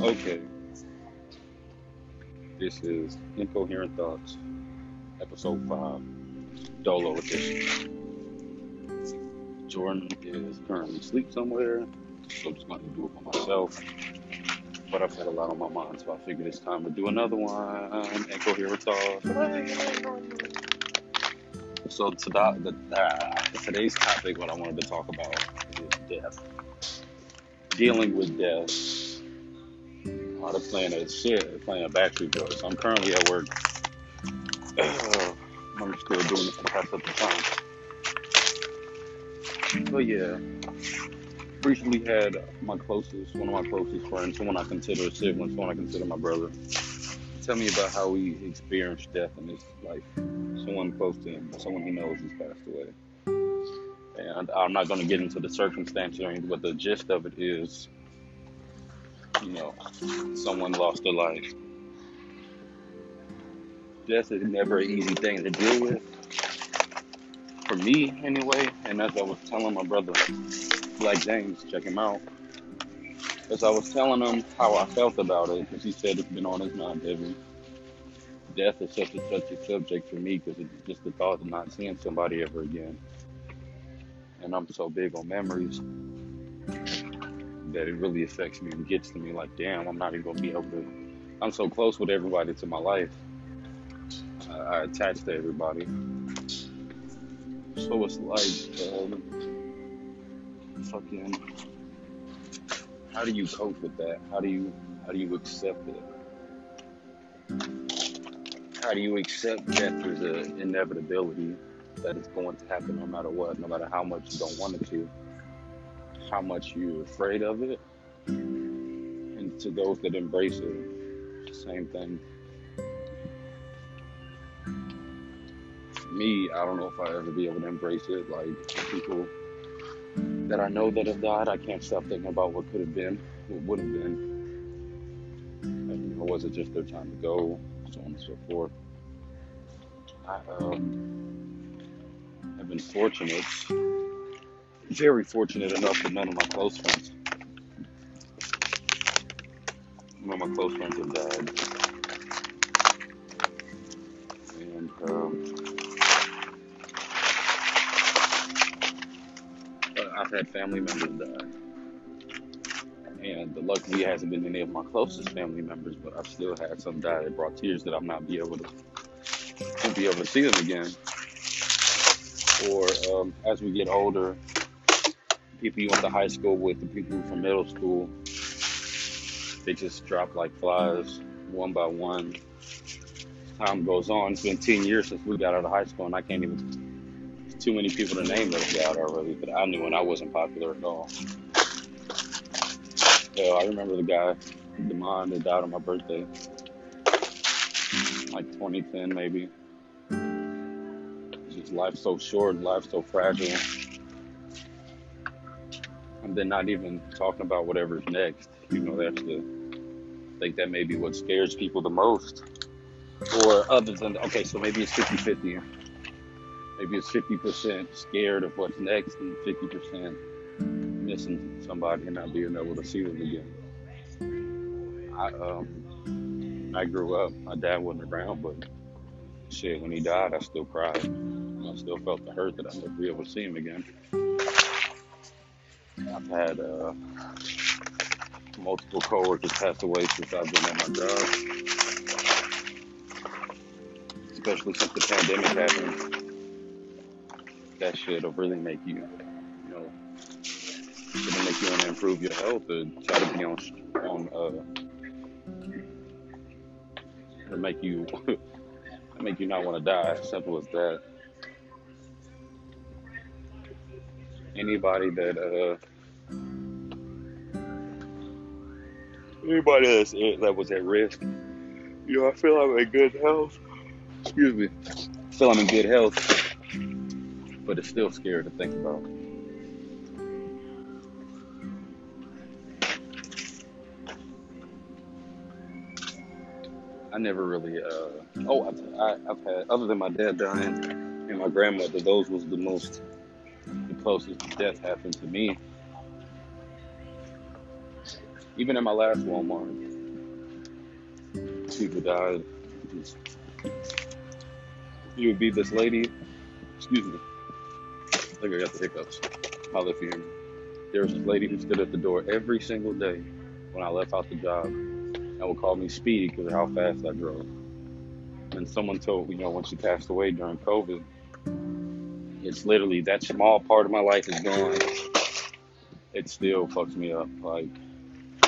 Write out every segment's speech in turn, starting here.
Okay, this is Incoherent Thoughts, episode 5, Dolo edition. Jordan is currently asleep somewhere, so I'm just going to do it by myself. But I've had a lot on my mind, so I figured it's time to do another one. Incoherent Thoughts. So today, uh, today's topic, what I wanted to talk about is death. Dealing with death. Plan a shit, playing Backstreet. So I'm currently at work. I'm still doing this to pass up the time. But yeah, recently had my closest, one of my closest friends, someone I consider a sibling, someone I consider my brother, tell me about how he experienced death in his life. Someone close to him, someone he knows has passed away. And I'm not going to get into the circumstances or anything, but the gist of it is, you know, someone lost their life. Death is never an easy thing to deal with. For me, anyway, and as I was telling my brother, Black James, check him out. As I was telling him how I felt about it, because he said it's been on his mind heavy. Death is such a touchy subject for me because it's just the thought of not seeing somebody ever again. And I'm so big on memories that it really affects me and gets to me like, damn, I'm not even gonna be able to. I'm so close with everybody to my life. I, I attach to everybody. So it's like, um, fucking how do you cope with that? How do you how do you accept it? How do you accept that there's an inevitability that it's going to happen no matter what, no matter how much you don't want it to, how much you're afraid of it, and to those that embrace it, same thing. Me, I don't know if I ever be able to embrace it. Like people that I know that have died, I can't stop thinking about what could have been, what would have been. And, you know, was it just their time to go, so on and so forth. I um, have been fortunate, very fortunate enough that none of my close friends, none of my close friends have died. And um, I've had family members die. And luckily, it hasn't been any of my closest family members, but I've still had some die that brought tears that I'm not be able to won't be able to see them again. Or um, as we get older, people you went to high school with, the people from middle school, they just drop like flies, one by one. Time goes on, it's been 10 years since we got out of high school, and I can't even, there's too many people to name that have died already, but I knew when I wasn't popular at all. So I remember the guy, Demond, that died on my birthday, like 2010 maybe. Just life's so short, life's so fragile. And then not even talking about whatever's next. You know, that's the, I think that may be what scares people the most. Or other than, okay, so maybe it's 50 50. Maybe it's 50% scared of what's next and 50% missing somebody and not being able to see them again. I, um, I grew up, my dad wasn't around, but shit, when he died, I still cried. I still felt the hurt that I'd never be able to see him again. I've had uh, multiple coworkers pass away since I've been at my job, especially since the pandemic happened. That shit will really make you, you know, it'll make you want to improve your health or try to be on, on uh, it'll make you, make you not want to die. Simple as that. Anybody that, uh, anybody that's, that was at risk, you know, I feel I'm in good health. Excuse me. I feel I'm in good health, but it's still scary to think about. I never really, uh, oh, I've, I, I've had, other than my dad dying and my grandmother, those was the most, the closest death happened to me. Even in my last Walmart, people died. You would be this lady. Excuse me. I think I got the hiccups. Me. There was this lady who stood at the door every single day when I left out the job and would call me Speedy because of how fast I drove. And someone told me, you know, when she passed away during COVID, it's literally that small part of my life is gone. It still fucks me up. Like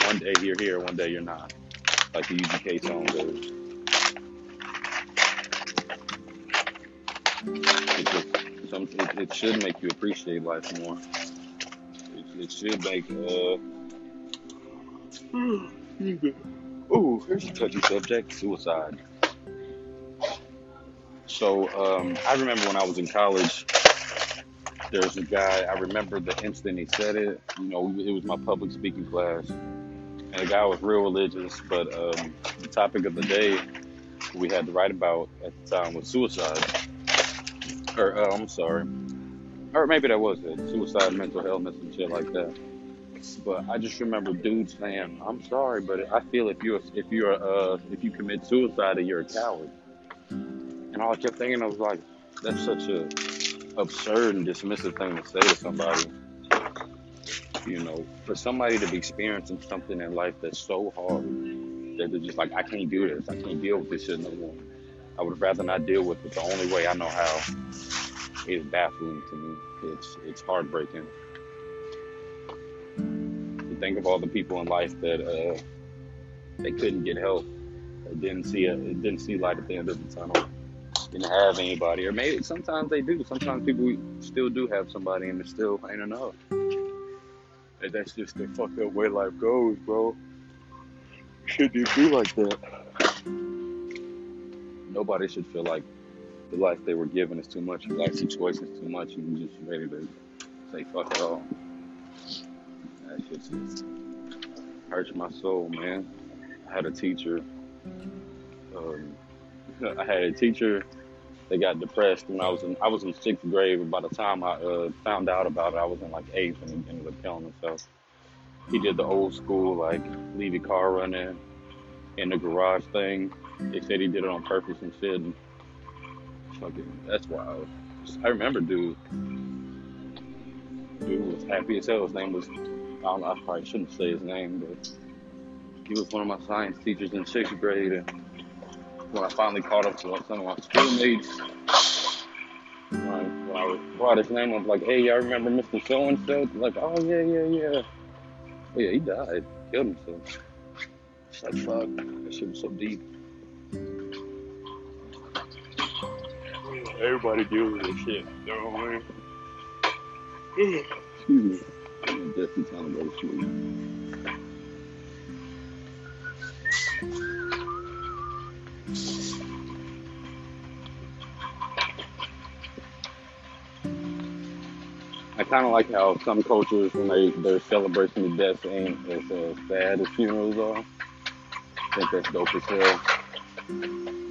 one day you're here, one day you're not. Like the UGK song goes. It just some it, it should make you appreciate life more. It, it should make uh oh here's a touchy subject suicide. So um, I remember when I was in college, there's a guy. I remember the instant he said it. You know, it was my public speaking class, and the guy was real religious. But um, the topic of the day we had to write about at the time was suicide. Or uh, I'm sorry, or maybe that was it. Suicide, mental illness, and shit like that. But I just remember dudes saying, "I'm sorry, but I feel if you're if you're uh, if you commit suicide, you're a coward." And all I kept thinking, I was like, "That's such a absurd and dismissive thing to say to somebody." You know, for somebody to be experiencing something in life that's so hard that they're just like, "I can't do this. I can't deal with this shit no more." I would rather not deal with it the only way I know how is baffling to me. It's it's heartbreaking to think of all the people in life that uh, they couldn't get help, or didn't see a, didn't see light at the end of the tunnel, didn't have anybody, or maybe sometimes they do. Sometimes people still do have somebody, and it still ain't enough. And that's just the fucked way life goes, bro. Shouldn't even be like that. Nobody should feel like the life they were given is too much, your life situation is too much, and you just ready to say fuck it all. That shit just hurts my soul, man. I had a teacher. Um, I had a teacher that got depressed when I was in I was in sixth grade. By the time I uh, found out about it, I was in like eighth, and he ended up killing himself. He did the old school like leave your car running in the garage thing. They said he did it on purpose and shit. Fucking, that's wild. I remember dude. Dude was happy as hell. His name was I don't know. I probably shouldn't say his name, but he was one of my science teachers in sixth grade. And when I finally caught up to some of my schoolmates, when I, when I brought his name, I was like, "Hey, y'all remember Mr. So and So?" Like, "Oh yeah, yeah, yeah." Oh, yeah, he died, killed himself. It's like fuck, that shit was so deep. Everybody deals with this shit. You know what I mean? Excuse me. I'm definitely trying to go to sleep. I kind of like how some cultures, when they their celebration of death ain't as uh, sad as funerals are. I think that's dope as hell.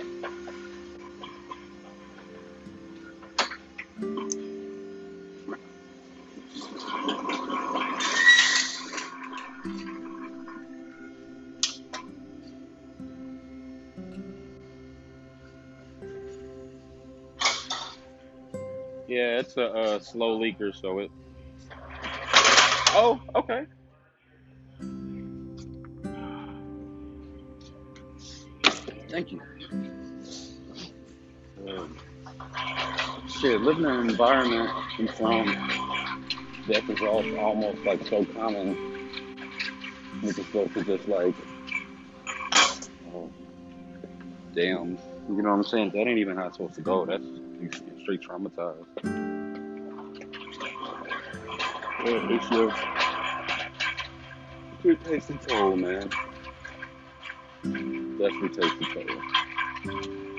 Yeah, it's a, uh slow leaker, so it. Oh, okay. Thank you. Um, shit, living in an environment and from death is all, almost like so common. We just go to just like, oh, damn. You know what I'm saying? That ain't even how it's supposed to go. That's straight traumatized. Yeah, it's your it takes a toll, man. Definitely takes a toll.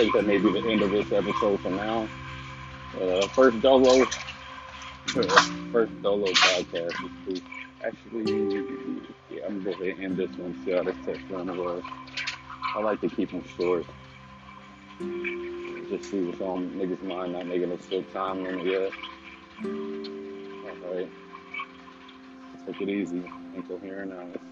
Think that may be the end of this episode for now. Uh, first dolo, first dolo podcast. Actually, yeah, I'm gonna go ahead and end this one. See how this text run was. I like to keep them short. Just see what's on niggas' mind, not making a strict time limit yet. Alright. Take it easy. Incoherent eyes.